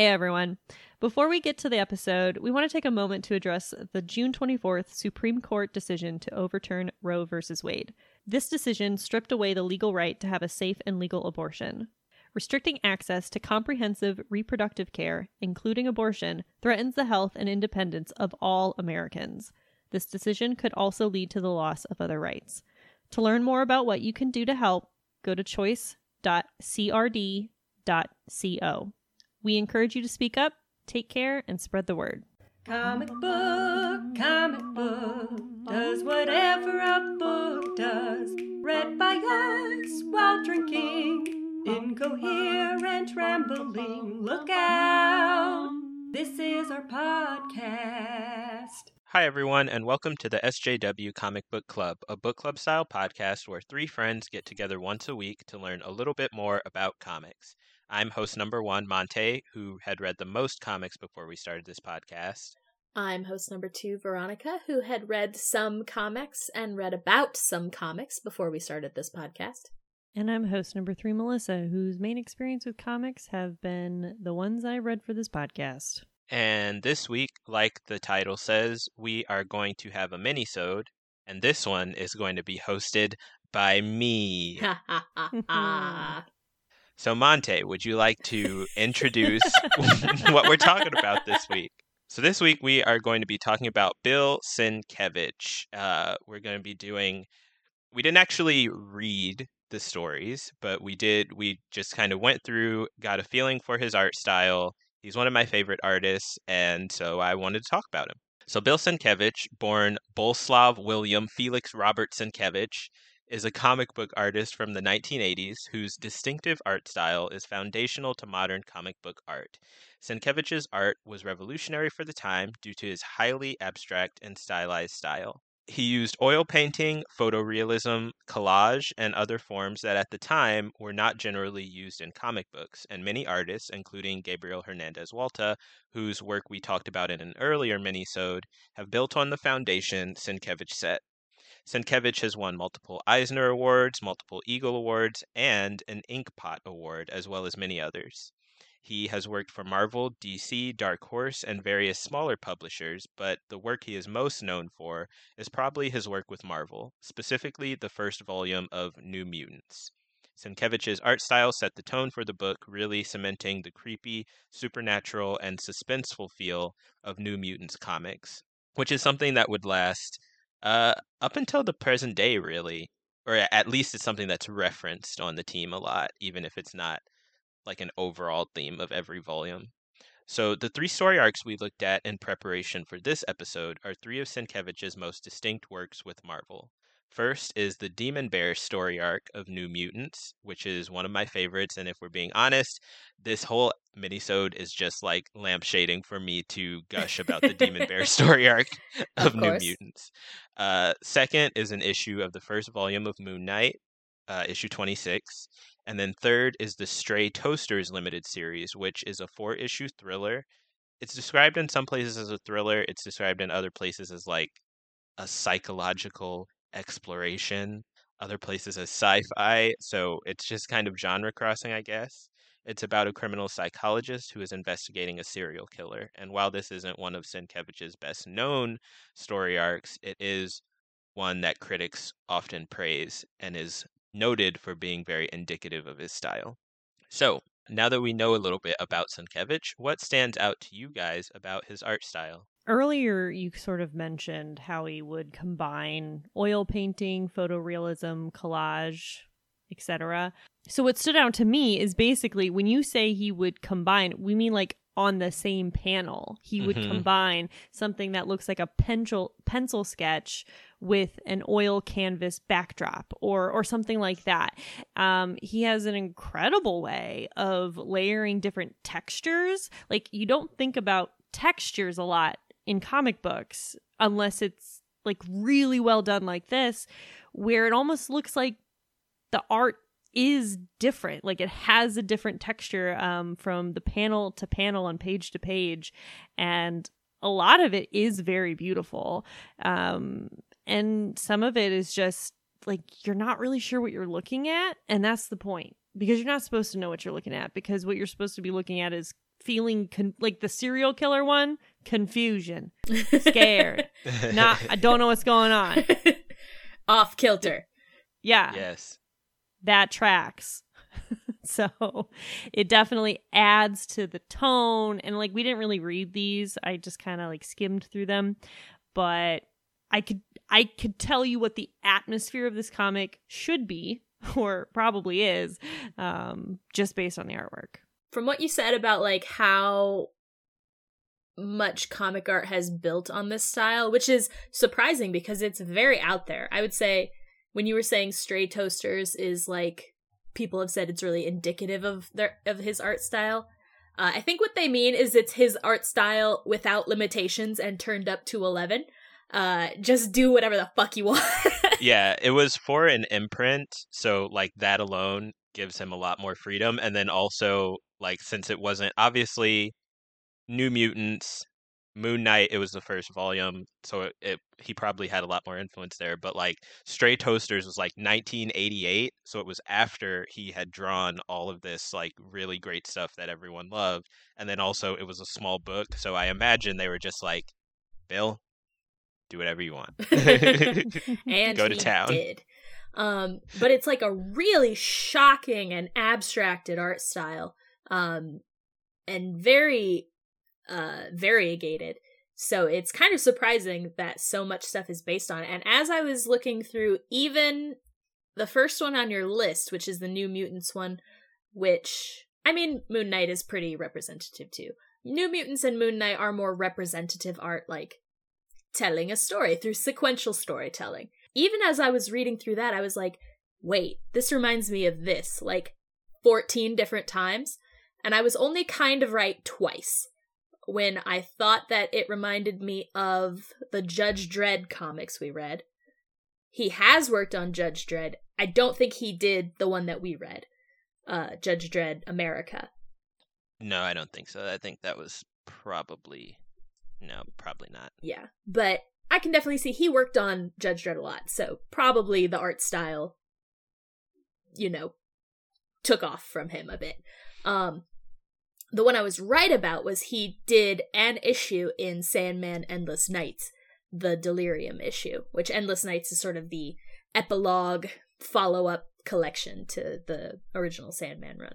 Hey everyone. Before we get to the episode, we want to take a moment to address the June 24th Supreme Court decision to overturn Roe v. Wade. This decision stripped away the legal right to have a safe and legal abortion. Restricting access to comprehensive reproductive care, including abortion, threatens the health and independence of all Americans. This decision could also lead to the loss of other rights. To learn more about what you can do to help, go to choice.crd.co. We encourage you to speak up, take care, and spread the word. Comic book, comic book, does whatever a book does. Read by us while drinking, incoherent rambling. Look out, this is our podcast. Hi, everyone, and welcome to the SJW Comic Book Club, a book club style podcast where three friends get together once a week to learn a little bit more about comics. I'm host number one, Monte, who had read the most comics before we started this podcast. I'm host number two, Veronica, who had read some comics and read about some comics before we started this podcast. And I'm host number three, Melissa, whose main experience with comics have been the ones I read for this podcast. And this week, like the title says, we are going to have a mini-sode, and this one is going to be hosted by me. So, Monte, would you like to introduce what we're talking about this week? So, this week we are going to be talking about Bill Sienkiewicz. Uh, we're going to be doing, we didn't actually read the stories, but we did, we just kind of went through, got a feeling for his art style. He's one of my favorite artists, and so I wanted to talk about him. So, Bill Sienkiewicz, born Boleslav William Felix Robert Sienkiewicz, is a comic book artist from the 1980s whose distinctive art style is foundational to modern comic book art. Sienkiewicz's art was revolutionary for the time due to his highly abstract and stylized style. He used oil painting, photorealism, collage, and other forms that at the time were not generally used in comic books, and many artists, including Gabriel Hernandez Walta, whose work we talked about in an earlier minisode, have built on the foundation Sienkiewicz set. Sienkiewicz has won multiple Eisner Awards, multiple Eagle Awards, and an Inkpot Award, as well as many others. He has worked for Marvel, DC, Dark Horse, and various smaller publishers, but the work he is most known for is probably his work with Marvel, specifically the first volume of New Mutants. Sienkiewicz's art style set the tone for the book, really cementing the creepy, supernatural, and suspenseful feel of New Mutants comics, which is something that would last uh, up until the present day, really, or at least it's something that's referenced on the team a lot, even if it's not like an overall theme of every volume. So the three story arcs we looked at in preparation for this episode are three of Sienkiewicz's most distinct works with Marvel. First is the Demon Bear story arc of New Mutants, which is one of my favorites. And if we're being honest, this whole minisode is just like lampshading for me to gush about the Demon Bear story arc of, Of New. Mutants. Uh, second is an issue of the first volume of Moon Knight, uh, issue 26. And then third is the Stray Toasters limited series, which is a four issue thriller. It's described in some places as a thriller, it's described in other places as like a psychological exploration, other places as sci fi. So it's just kind of genre crossing, I guess. It's about a criminal psychologist who is investigating a serial killer. And while this isn't one of Sienkiewicz's best known story arcs, it is one that critics often praise and is noted for being very indicative of his style. So, now that we know a little bit about Sienkiewicz, what stands out to you guys about his art style? Earlier, you sort of mentioned how he would combine oil painting, photorealism, collage, etc. So, what stood out to me is basically when you say he would combine, we mean like on the same panel. He would Mhm. combine something that looks like a pencil pencil sketch with an oil canvas backdrop or or something like that. Um, he has an incredible way of layering different textures. Like you don't think about textures a lot in comic books unless it's like really well done like this, where it almost looks like the art is different. Like it has a different texture um, from the panel to panel and page to page, and a lot of it is very beautiful. Um, and some of it is just like you're not really sure what you're looking at, and that's the point because you're not supposed to know what you're looking at because what you're supposed to be looking at is feeling con- like the serial killer one, confusion, scared, not I don't know what's going on. Off kilter. Yeah, yes. that tracks. so it definitely adds to the tone and like we didn't really read these. I just kind of like skimmed through them, but I could I could tell you what the atmosphere of this comic should be or probably is um just based on the artwork. From what you said about like how much comic art has built on this style, which is surprising because it's very out there. I would say when you were saying stray toasters is like people have said it's really indicative of their of his art style. Uh, I think what they mean is it's his art style without limitations and turned up to eleven. Uh, just do whatever the fuck you want. yeah, it was for an imprint, so like that alone gives him a lot more freedom. And then also, like, since it wasn't obviously New Mutants, Moon Knight, it was the first volume, so it, it he probably had a lot more influence there. But like Stray Toasters was like 1988, so it was after he had drawn all of this like really great stuff that everyone loved. And then also it was a small book, so I imagine they were just like, Bill, do whatever you want. and Go to town. did. Um, but it's like a really shocking and abstracted art style, um, and very uh, variegated. So it's kind of surprising that so much stuff is based on it. And as I was looking through, even the first one on your list, which is the New Mutants one, which I mean, Moon Knight is pretty representative too. New Mutants and Moon Knight are more representative art, like telling a story through sequential storytelling. Even as I was reading through that, I was like, wait, this reminds me of this, like 14 different times. And I was only kind of right twice when I thought that it reminded me of the Judge Dredd comics we read. He has worked on Judge Dredd. I don't think he did the one that we read, uh, Judge Dredd America. No, I don't think so. I think that was probably no, probably not. Yeah, but I can definitely see he worked on Judge Dredd a lot, so probably the art style, you know, took off from him a bit. Um, the one I was right about was he did an issue in Sandman Endless Nights, the Delirium issue, which Endless Nights is sort of the epilogue follow up collection to the original Sandman run.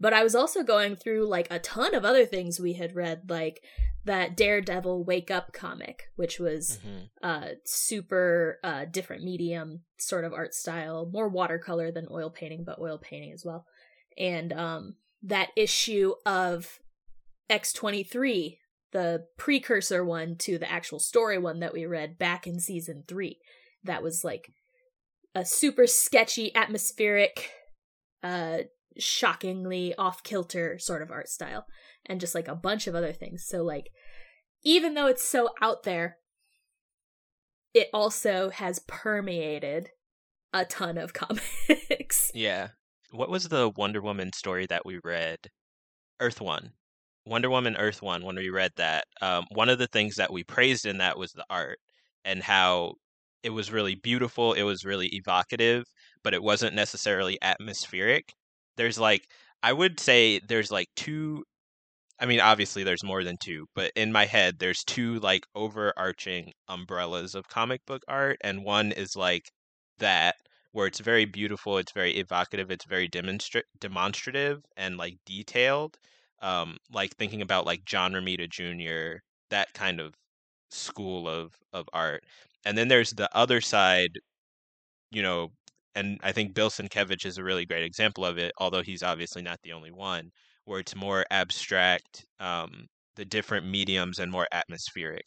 But I was also going through like a ton of other things we had read, like that Daredevil Wake Up comic, which was Mhm. uh super uh different medium sort of art style, more watercolor than oil painting, but oil painting as well. And um that issue of X23, the precursor one to the actual story one that we read back in season 3. That was like a super sketchy, atmospheric, uh shockingly off kilter sort of art style and just like a bunch of other things. So like even though it's so out there, it also has permeated a ton of comics. Yeah. What was the Wonder Woman story that we read? Earth One. Wonder Woman Earth One, when we read that, um, one of the things that we praised in that was the art and how it was really beautiful, it was really evocative, but it wasn't necessarily atmospheric. There's like, I would say there's like two, I mean, obviously there's more than two, but in my head, there's two like overarching umbrellas of comic book art, and one is like that where it's very beautiful, it's very evocative, it's very demonstra- demonstrative and like detailed. Um, like thinking about like John Romita Jr., that kind of school of of art. And then there's the other side, you know, and I think Bill Sienkiewicz is a really great example of it, although he's obviously not the only one, where it's more abstract, um, the different mediums and more atmospheric.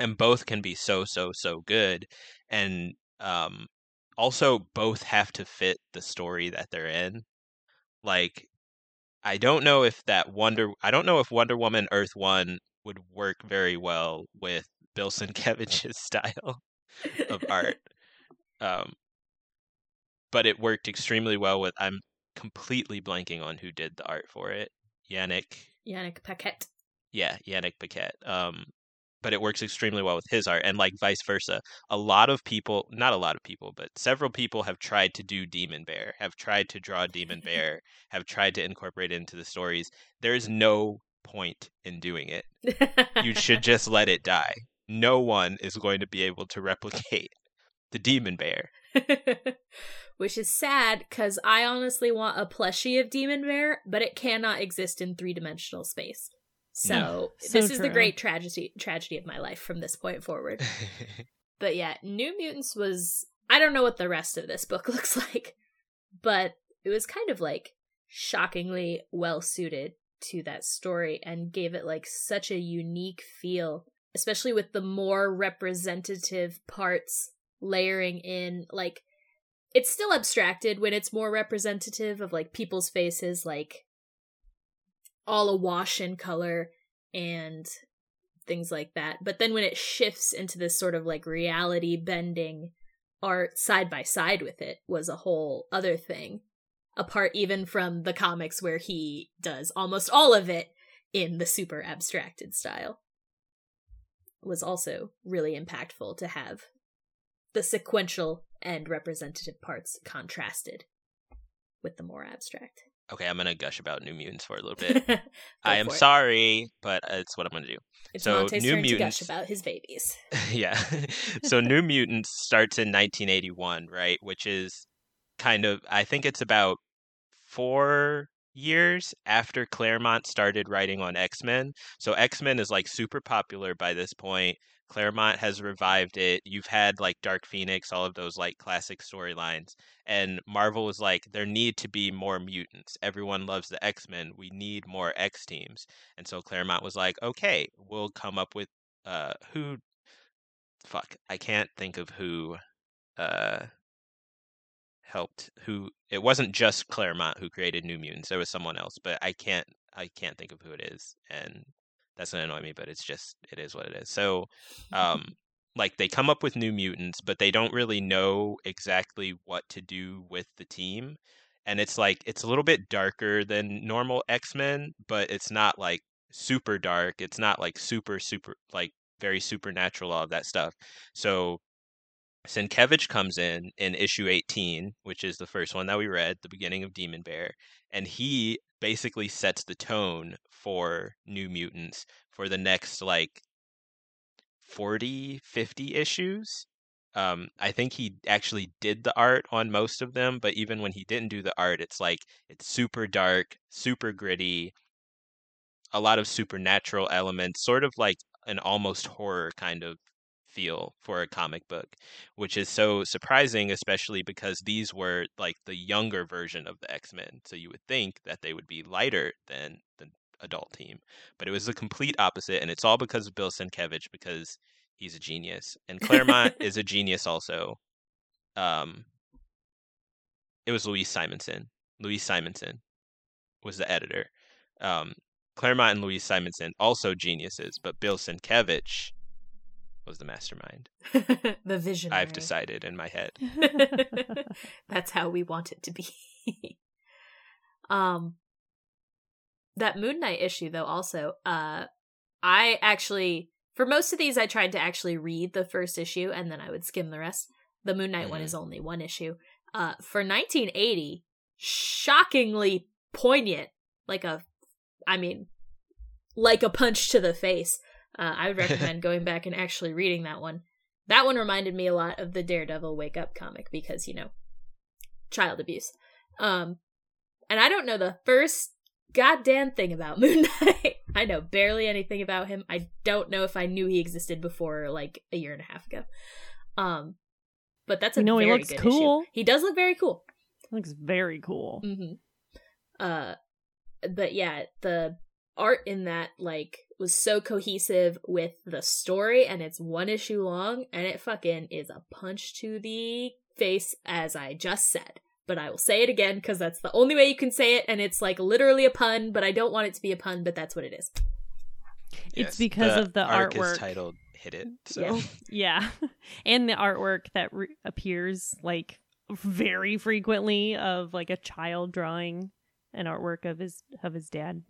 And both can be so, so, so good. And um, also both have to fit the story that they're in. Like I don't know if that Wonder I don't know if Wonder Woman Earth 1 would work very well with Bill Sienkiewicz's style of art. Um but it worked extremely well with I'm completely blanking on who did the art for it. Yannick Yannick Paquette. yeah, Yannick Paquette. Um but it works extremely well with his art and like vice versa. A lot of people not a lot of people but several people have tried to do demon bear have tried to draw demon bear have tried to incorporate it into the stories. There's no point in doing it. You should just let it die. No one is going to be able to replicate the demon bear. Which is sad because I honestly want a plushie of Demon Bear, but it cannot exist in three dimensional space. So, No. this So is the great tragedy tragedy of my life from this point forward. But yeah, New Mutants was I don't know what the rest of this book looks like, but it was kind of like shockingly well suited to that story and gave it like such a unique feel, especially with the more representative parts layering in like it's still abstracted when it's more representative of like people's faces like all awash in color and things like that. But then when it shifts into this sort of like reality bending art side by side with it was a whole other thing. Apart even from the comics where he does almost all of it in the super abstracted style. Was also really impactful to have the sequential and representative parts contrasted with the more abstract. Okay i'm gonna gush about new mutants for a little bit i am sorry but it's what i'm gonna do It's so, Monte's New Mutants- gush about his babies. yeah. so New Mutants starts in 1981, right? Which is kind of, I think it's about four years after Claremont started writing on X Men. So X Men is like super popular by this point. Claremont has revived it. You've had like Dark Phoenix, all of those like classic storylines. And Marvel was like, there need to be more mutants. Everyone loves the X Men. We need more X teams. And so Claremont was like, okay, we'll come up with uh who fuck i can't think of who uh helped who it wasn't just claremont who created new mutants there was someone else but i can't i can't think of who it is and that's gonna annoy me but it's just it is what it is so um like they come up with new mutants but they don't really know exactly what to do with the team and it's like it's a little bit darker than normal x-men but it's not like super dark it's not like super super like very supernatural, all of that stuff. So Sienkiewicz comes in in issue 18, which is the first one that we read, the beginning of Demon Bear, and he basically sets the tone for New Mutants for the next like 40, 50 issues. Um, I think he actually did the art on most of them, but even when he didn't do the art, it's like it's super dark, super gritty, a lot of supernatural elements, sort of like an almost horror kind of feel for a comic book, which is so surprising, especially because these were like the younger version of the X Men. So you would think that they would be lighter than the adult team, but it was the complete opposite, and it's all because of Bill Sienkiewicz because he's a genius, and Claremont is a genius also. Um, it was Louise Simonson. Louise Simonson was the editor. Um, Claremont and Louise Simonson also geniuses, but Bill Sienkiewicz was the mastermind. the vision. I've decided in my head. That's how we want it to be. um that Moon Knight issue though also uh I actually for most of these I tried to actually read the first issue and then I would skim the rest. The Moon Knight one Mhm. is only one issue. Uh for 1980 shockingly poignant like a I mean like a punch to the face. Uh, I would recommend going back and actually reading that one. That one reminded me a lot of the Daredevil Wake Up comic because, you know, child abuse. Um, and I don't know the first goddamn thing about Moon Knight. I know barely anything about him. I don't know if I knew he existed before like a year and a half ago. Um, but that's a We know he looks good cool. issue. He does look very cool. Looks very cool. Mm-hmm. Uh, but yeah, the art in that like was so cohesive with the story, and it's one issue long, and it fucking is a punch to the face, as I just said. But I will say it again because that's the only way you can say it, and it's like literally a pun. But I don't want it to be a pun, but that's what it is. It's because of the arc artwork. is titled "Hit It." So Yeah. Yeah. and the artwork that re- appears like very frequently of like a child drawing an artwork of his of his dad,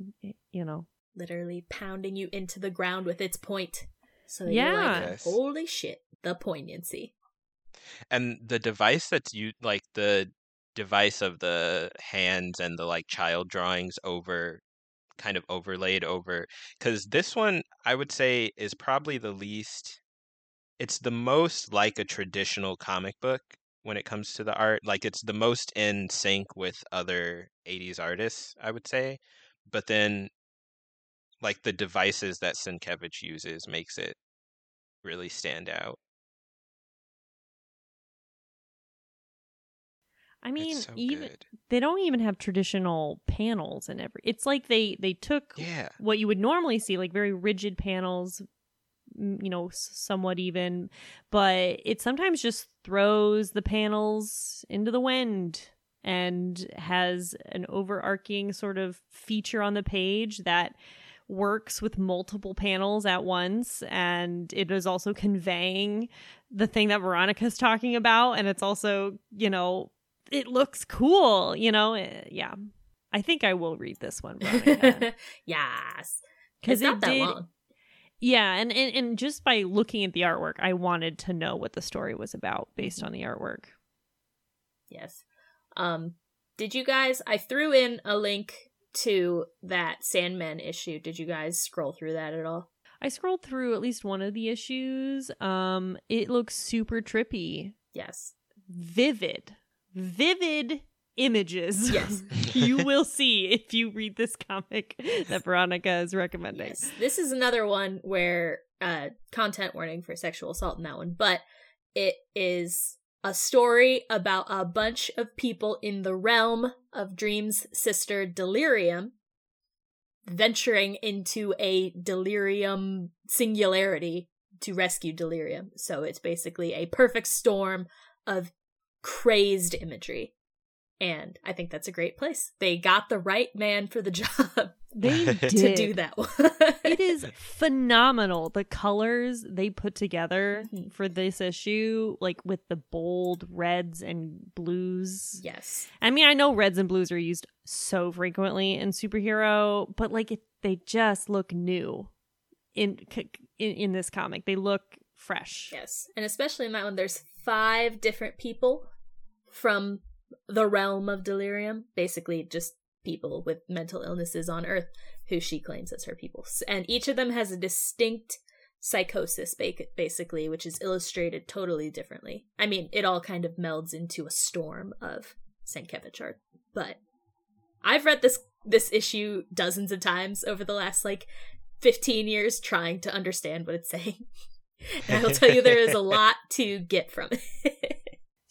you know. Literally pounding you into the ground with its point. So Yeah. like, holy shit, the poignancy. And the device that's you like the device of the hands and the like child drawings over kind of overlaid over because this one I would say is probably the least it's the most like a traditional comic book when it comes to the art like it's the most in sync with other 80s artists I would say but then like the devices that Sienkiewicz uses makes it really stand out I mean, so even good they don't even have traditional panels and every. It's like they they took yeah what you would normally see, like very rigid panels, you know, somewhat even, but it sometimes just throws the panels into the wind and has an overarching sort of feature on the page that works with multiple panels at once and it is also conveying the thing that Veronica's talking about and it's also, you know, it looks cool, you know. eh, Yeah. I think I will read this one, yes. Because It's not it did, long. Yeah, and, and and just by looking at the artwork, I wanted to know what the story was about based on the artwork. Yes. Um, did you guys? I threw in a link to that Sandman issue. Did you guys scroll through that at all? I scrolled through at least one of the issues. Um, it looks super trippy, Yes. vivid, vivid images. Yes. you will see if you read this comic that Veronica is recommending. Yes. This is another one where uh content warning for sexual assault in that one, but it is a story about a bunch of people in the realm of Dream's sister Delirium venturing into a delirium singularity to rescue Delirium. So it's basically a perfect storm of crazed imagery. And I think that's a great place. They got the right man for the job They did to do that one. it is phenomenal the colors they put together Mhm. for this issue like with the bold reds and blues Yes. i mean i know reds and blues are used so frequently in superhero but like it, they just look new in, in in this comic they look fresh Yes. And especially in that one, there's five different people from the realm of delirium. Basically, just people with mental illnesses on Earth who she claims as her people. And each of them has a distinct psychosis, basically, which is illustrated totally differently. I mean, it all kind of melds into a storm of Sienkiewicz art. But I've read this this issue dozens of times over the last like 15 years trying to understand what it's saying. And I will tell you there is a lot to get from it.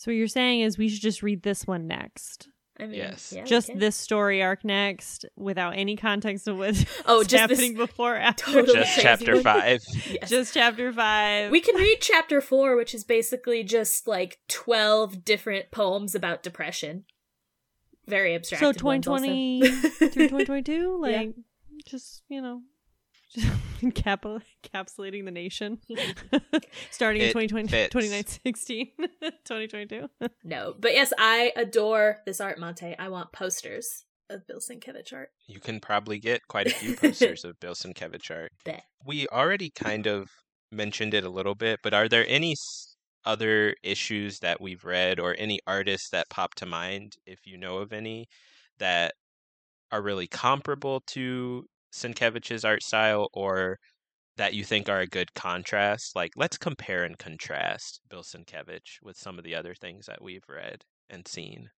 so what you're saying is we should just read this one next I mean, Yes. yeah, just can. this story arc next without any context of what's Oh, just this happening before or after totally just chapter one. five Yes. just chapter five we can read chapter four, which is basically just like twelve different poems about depression. Very abstract. so 2020 through 2022 Yeah. like just you know just cap- encapsulating the nation starting in It 2020 fits. 2016 2022 No, but yes, I adore this art, Monte. I want posters of Bill Sienkiewicz art. You can probably get quite a few posters of Bill Sienkiewicz art. Bet. We already kind of mentioned it a little bit, but are there any s- other issues that we've read or any artists that pop to mind, if you know of any, that are really comparable to Sienkiewicz's art style or that you think are a good contrast? Like, let's compare and contrast Bill Sienkiewicz with some of the other things that we've read and seen.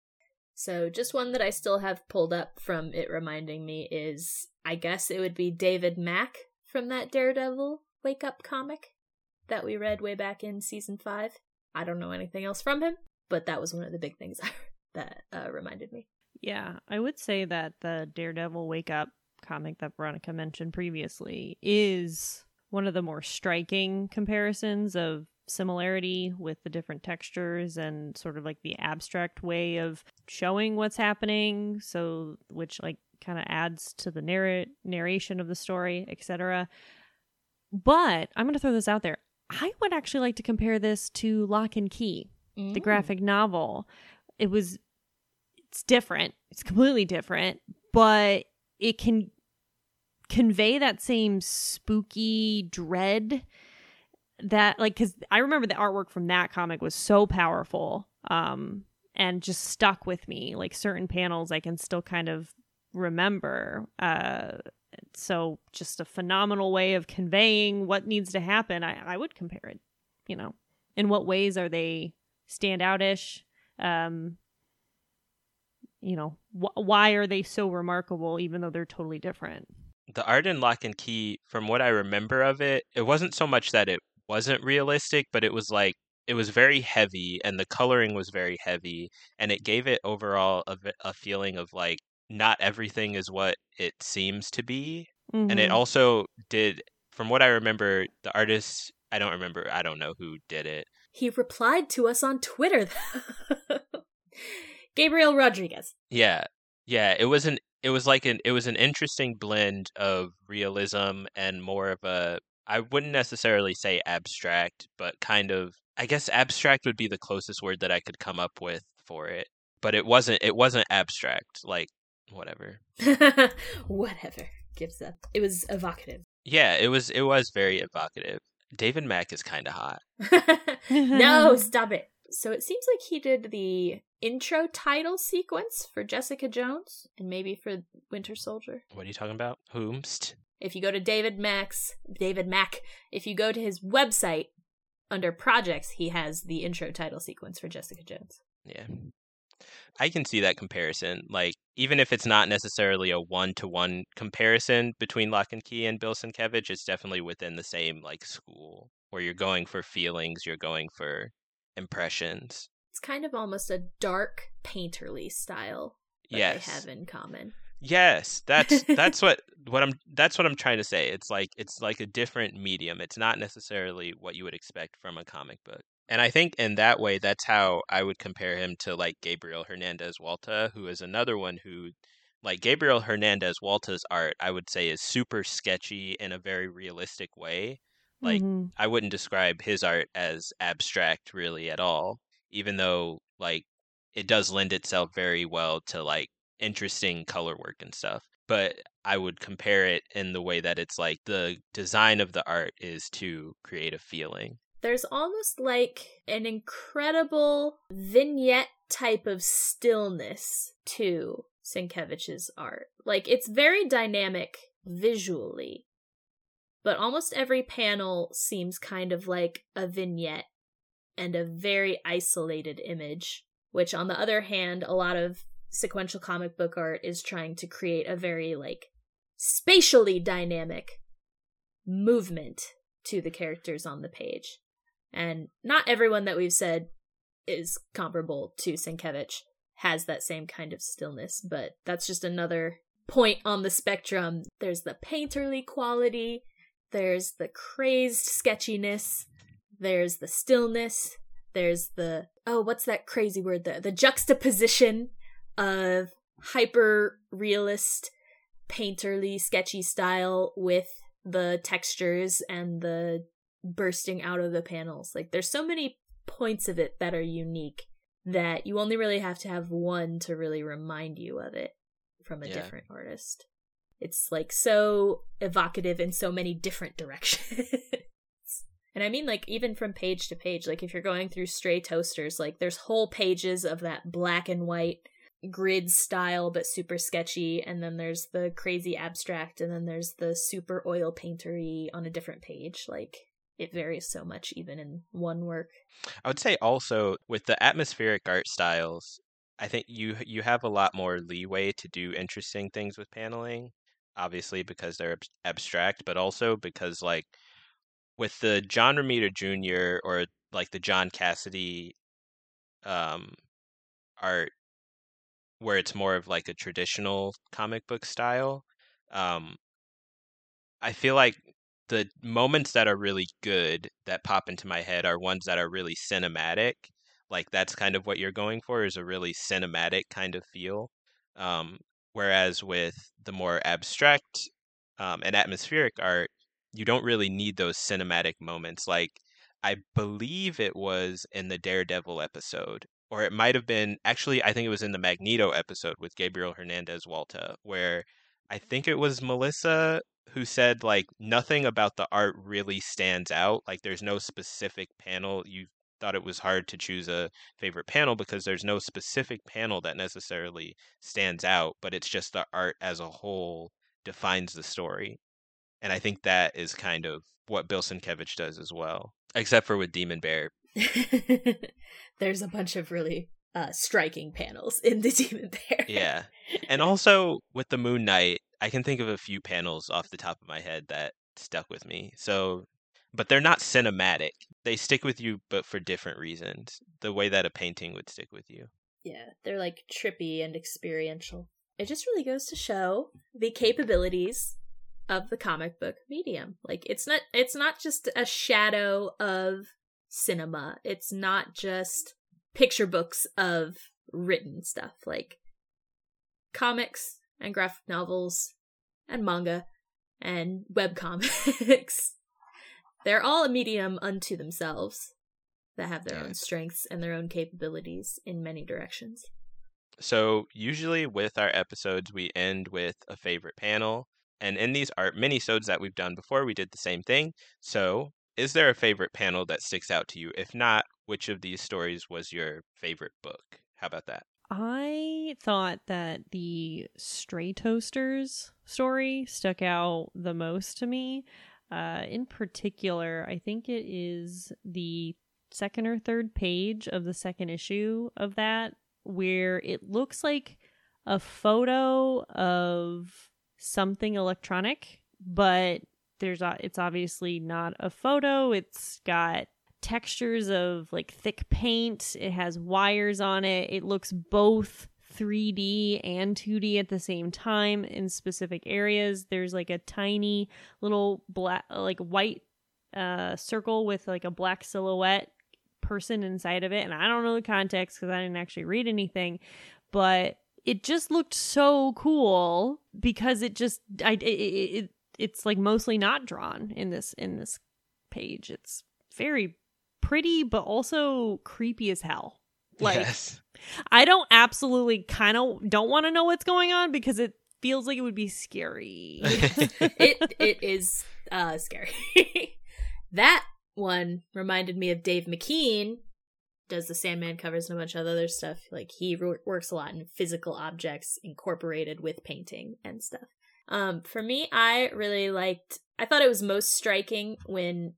So, just one that I still have pulled up from it reminding me is I guess it would be David Mack from that Daredevil Wake Up comic that we read way back in season five. I don't know anything else from him, but that was one of the big things that uh, reminded me. yeah i would say that the daredevil wake up comic that veronica mentioned previously is one of the more striking comparisons of similarity with the different textures and sort of like the abstract way of showing what's happening. So which like kind of adds to the narr- narration of the story etc but i'm going to throw this out there. I would actually like to compare this to Locke and Key Mm. the graphic novel. It was it's different. It's completely different but it can convey that same spooky dread that like because I remember the artwork from that comic was so powerful, um, and just stuck with me. Like certain panels, I can still kind of remember. Uh, so just a phenomenal way of conveying what needs to happen. I, I would compare it. You know, in what ways are they standoutish? Um, you know, wh- why are they so remarkable, even though they're totally different? The art in Locke and Key, from what I remember of it, it wasn't so much that it wasn't realistic, but it was like it was very heavy and the coloring was very heavy and it gave it overall a, a feeling of like not everything is what it seems to be Mm-hmm. and it also did from what i remember the artist i don't remember i don't know who did it He replied to us on Twitter. Gabriel Rodriguez. yeah yeah it was an it was like an it was an interesting blend of realism and more of a i wouldn't necessarily say abstract but kind of i guess abstract would be the closest word that i could come up with for it but it wasn't it wasn't abstract like whatever Whatever. Gives up. It was evocative. yeah it was it was very evocative david mack is kind of hot no, stop it. So it seems like he did the intro title sequence for Jessica Jones and maybe for Winter Soldier. what are you talking about whomst If you go to David Max, David Mack, if you go to his website under projects, he has the intro title sequence for Jessica Jones. Yeah. I can see that comparison. Like, even if it's not necessarily a one to one comparison between Locke and Key and Bill Sienkiewicz, it's definitely within the same like school where you're going for feelings, you're going for impressions. It's kind of almost a dark painterly style that yes. they have in common. Yes, that's that's what what I'm that's what I'm trying to say. It's like it's like a different medium. It's not necessarily what you would expect from a comic book. And I think in that way that's how I would compare him to like Gabriel Hernandez Walta, who is another one who like Gabriel Hernandez Walta's art I would say is super sketchy in a very realistic way. Like Mhm. I wouldn't describe his art as abstract really at all, even though like it does lend itself very well to like interesting color work and stuff. But I would compare it in the way that it's like the design of the art is to create a feeling. There's almost like an incredible vignette type of stillness to Sienkiewicz's art. Like it's very dynamic visually, but almost every panel seems kind of like a vignette and a very isolated image, which on the other hand, a lot of sequential comic book art is trying to create a very like spatially dynamic movement to the characters on the page. And not everyone that we've said is comparable to Sienkiewicz has that same kind of stillness, but that's just another point on the spectrum. There's the painterly quality, there's the crazed sketchiness, there's the stillness, there's the oh, what's that crazy word? The the juxtaposition of hyper realist, painterly, sketchy style with the textures and the bursting out of the panels. Like there's so many points of it that are unique that you only really have to have one to really remind you of it from a Yeah. different artist. It's like so evocative in so many different directions. And I mean like even from page to page, like if you're going through stray toasters, like there's whole pages of that black and white grid style but super sketchy and then there's the crazy abstract and then there's the super oil paintery on a different page like it varies so much even in one work I would say also with the atmospheric art styles, I think you you have a lot more leeway to do interesting things with paneling. Obviously, because they're ab- abstract, but also because like with the John Romita Jr. or like the John Cassaday um, art, where it's more of like a traditional comic book style. Um, I feel like the moments that are really good that pop into my head are ones that are really cinematic. Like that's kind of what you're going for is a really cinematic kind of feel. Um, whereas with the more abstract um, and atmospheric art, you don't really need those cinematic moments. Like I believe it was in the Daredevil episode, or it might have been actually. I think it was in the Magneto episode with Gabriel Hernandez Walta, where I think it was Melissa who said like nothing about the art really stands out. Like there's no specific panel. You thought it was hard to choose a favorite panel because there's no specific panel that necessarily stands out, but it's just the art as a whole defines the story. And I think that is kind of what Bill Sienkiewicz does as well, except for with Demon Bear. There's a bunch of really uh, striking panels in the Demon Bear. Yeah. And also with the Moon Knight, I can think of a few panels off the top of my head that stuck with me. So, but they're not cinematic. They stick with you, but for different reasons. The way that a painting would stick with you. Yeah, they're like trippy and experiential. It just really goes to show the capabilities of the comic book medium. Like it's not it's not just a shadow of cinema. It's not just picture books of written stuff like comics and graphic novels and manga and web comics. They're all a medium unto themselves that have their Yeah. own strengths and their own capabilities in many directions. So, usually with our episodes, we end with a favorite panel. And in these art minisodes that we've done before, we did the same thing. So, is there a favorite panel that sticks out to you? If not, which of these stories was your favorite book? How about that? I thought that the Stray Toasters story stuck out the most to me. Uh, in particular, I think it is the second or third page of the second issue of that, where it looks like a photo of something electronic, but there's it's obviously not a photo. It's got textures of like thick paint. It has wires on it. It looks both 3D and 2D at the same time in specific areas. There's like a tiny little black like white uh circle with like a black silhouette person inside of it and I don't know the context cuz I didn't actually read anything, but it just looked so cool because it just I it, it, it it's like mostly not drawn in this in this page. It's very pretty but also creepy as hell. Like yes. I don't absolutely kind of don't want to know what's going on because it feels like it would be scary. it it is uh scary. that one reminded me of Dave McKean. Does the Sandman covers and a bunch of other stuff. Like he ro- works a lot in physical objects incorporated with painting and stuff. Um, for me, I really liked. I thought it was most striking when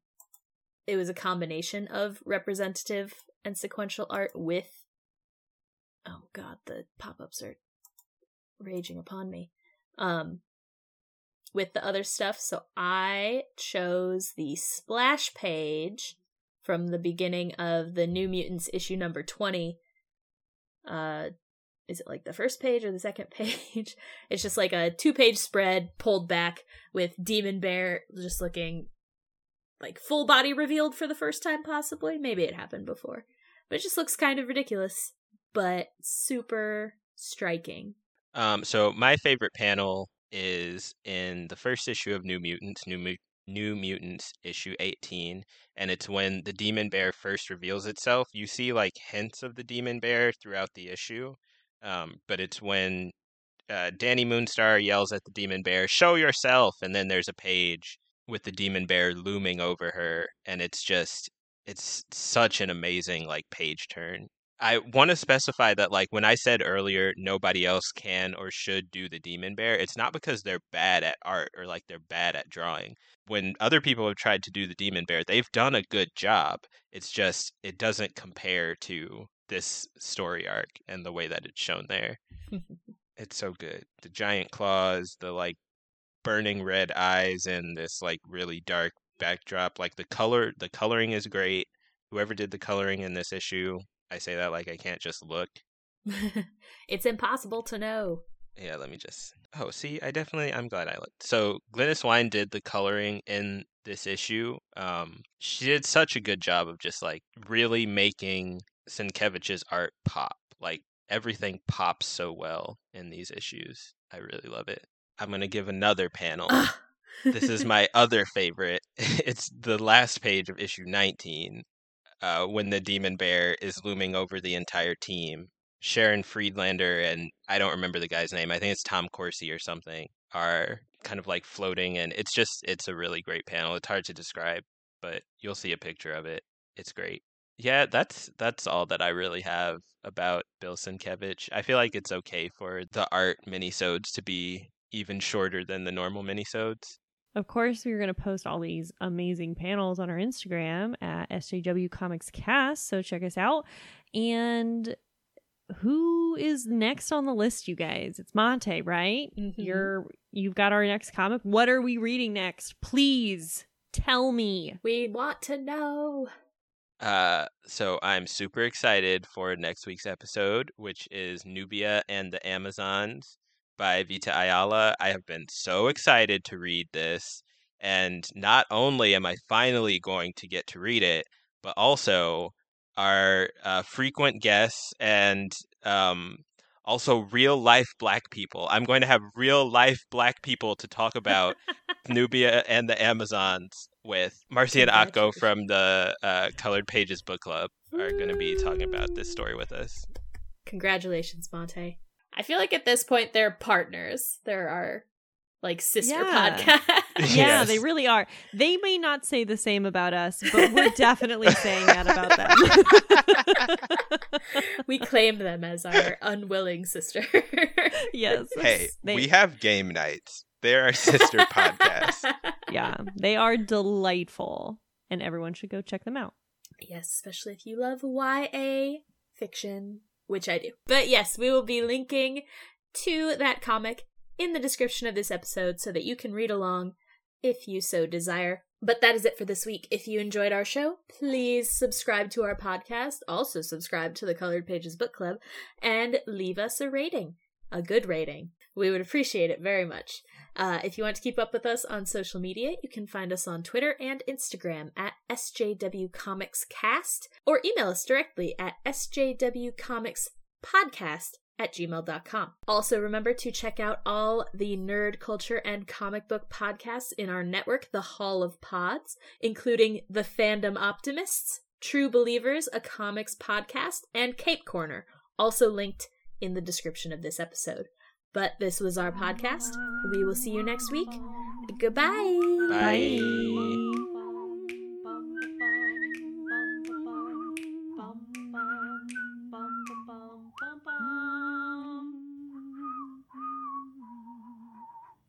it was a combination of representative and sequential art with. Oh God, the pop-ups are raging upon me. Um, with the other stuff. So I chose the splash page from the beginning of the New Mutants issue number 20. Uh is it like the first page or the second page? It's just like a two-page spread pulled back with Demon Bear just looking like full body revealed for the first time possibly. Maybe it happened before. But it just looks kind of ridiculous, but super striking. Um, so my favorite panel is in the first issue of New Mutants, New Mu- New Mutants issue 18, and it's when the demon bear first reveals itself. You see like hints of the demon bear throughout the issue, um, but it's when uh, Dani Moonstar yells at the demon bear, "Show yourself!" and then there's a page with the demon bear looming over her, and it's just it's such an amazing like page turn. I want to specify that, like, when I said earlier, nobody else can or should do the Demon Bear, it's not because they're bad at art or like they're bad at drawing. When other people have tried to do the Demon Bear, they've done a good job. It's just, it doesn't compare to this story arc and the way that it's shown there. It's so good. The giant claws, the like burning red eyes, and this like really dark backdrop. Like, the color, the coloring is great. Whoever did the coloring in this issue, I say that like I can't just look. it's impossible to know. Yeah, let me just. Oh, see, I definitely. I'm glad I looked. So Glynis Wein did the coloring in this issue. Um, she did such a good job of just like really making Sienkiewicz's art pop. Like everything pops so well in these issues. I really love it. I'm gonna give another panel. Ah. this is my other favorite. It's the last page of issue 19, uh, when the demon bear is looming over the entire team. Sharon Friedlander and I don't remember the guy's name. I think it's Tom Corsi or something. are kind of like floating and it's just it's a really great panel. It's hard to describe, but you'll see a picture of it. It's great. Yeah, that's that's all that I really have about Bill Sienkiewicz. I feel like it's okay for the art minisodes to be even shorter than the normal minisodes. Of course, we're going to post all these amazing panels on our Instagram at SJW Comics Cast, so check us out. And who is next on the list, you guys? It's Monte, right? Mhm. You're you've got our next comic. What are we reading next? Please tell me. We want to know. Uh, so I'm super excited for next week's episode, which is Nubia and the Amazons by Vita Ayala. I have been so excited to read this, and not only am I finally going to get to read it, but also our uh, frequent guests and um, also real life black people. I'm going to have real life black people to talk about Nubia and the Amazons with. Marci and Ako from the uh, Colored Pages Book Club are going to be talking about this story with us. Congratulations, Monte. I feel like at this point they're partners. They're our like sister Yeah. podcast. Yeah, Yes. they really are. They may not say the same about us, but we're definitely saying that about them. we claim them as our unwilling sister. yes. Hey, they- we have game nights. They're our sister podcast. yeah, they are delightful, and everyone should go check them out. Yes, especially if you love YA fiction, which I do. But yes, we will be linking to that comic in the description of this episode so that you can read along if you so desire. But that is it for this week. If you enjoyed our show, please subscribe to our podcast. Also, subscribe to the Colored Pages Book Club and leave us a rating, a good rating. We would appreciate it very much. Uh, if you want to keep up with us on social media, you can find us on Twitter and Instagram at SJWComicsCast or email us directly at SJWComicsPodcast at gmail.com. Also, remember to check out all the nerd culture and comic book podcasts in our network, the Hall of Pods, including The Fandom Optimists, True Believers, a comics podcast, and Cape Corner, also linked in the description of this episode. But this was our podcast. We will see you next week. Goodbye. Bye.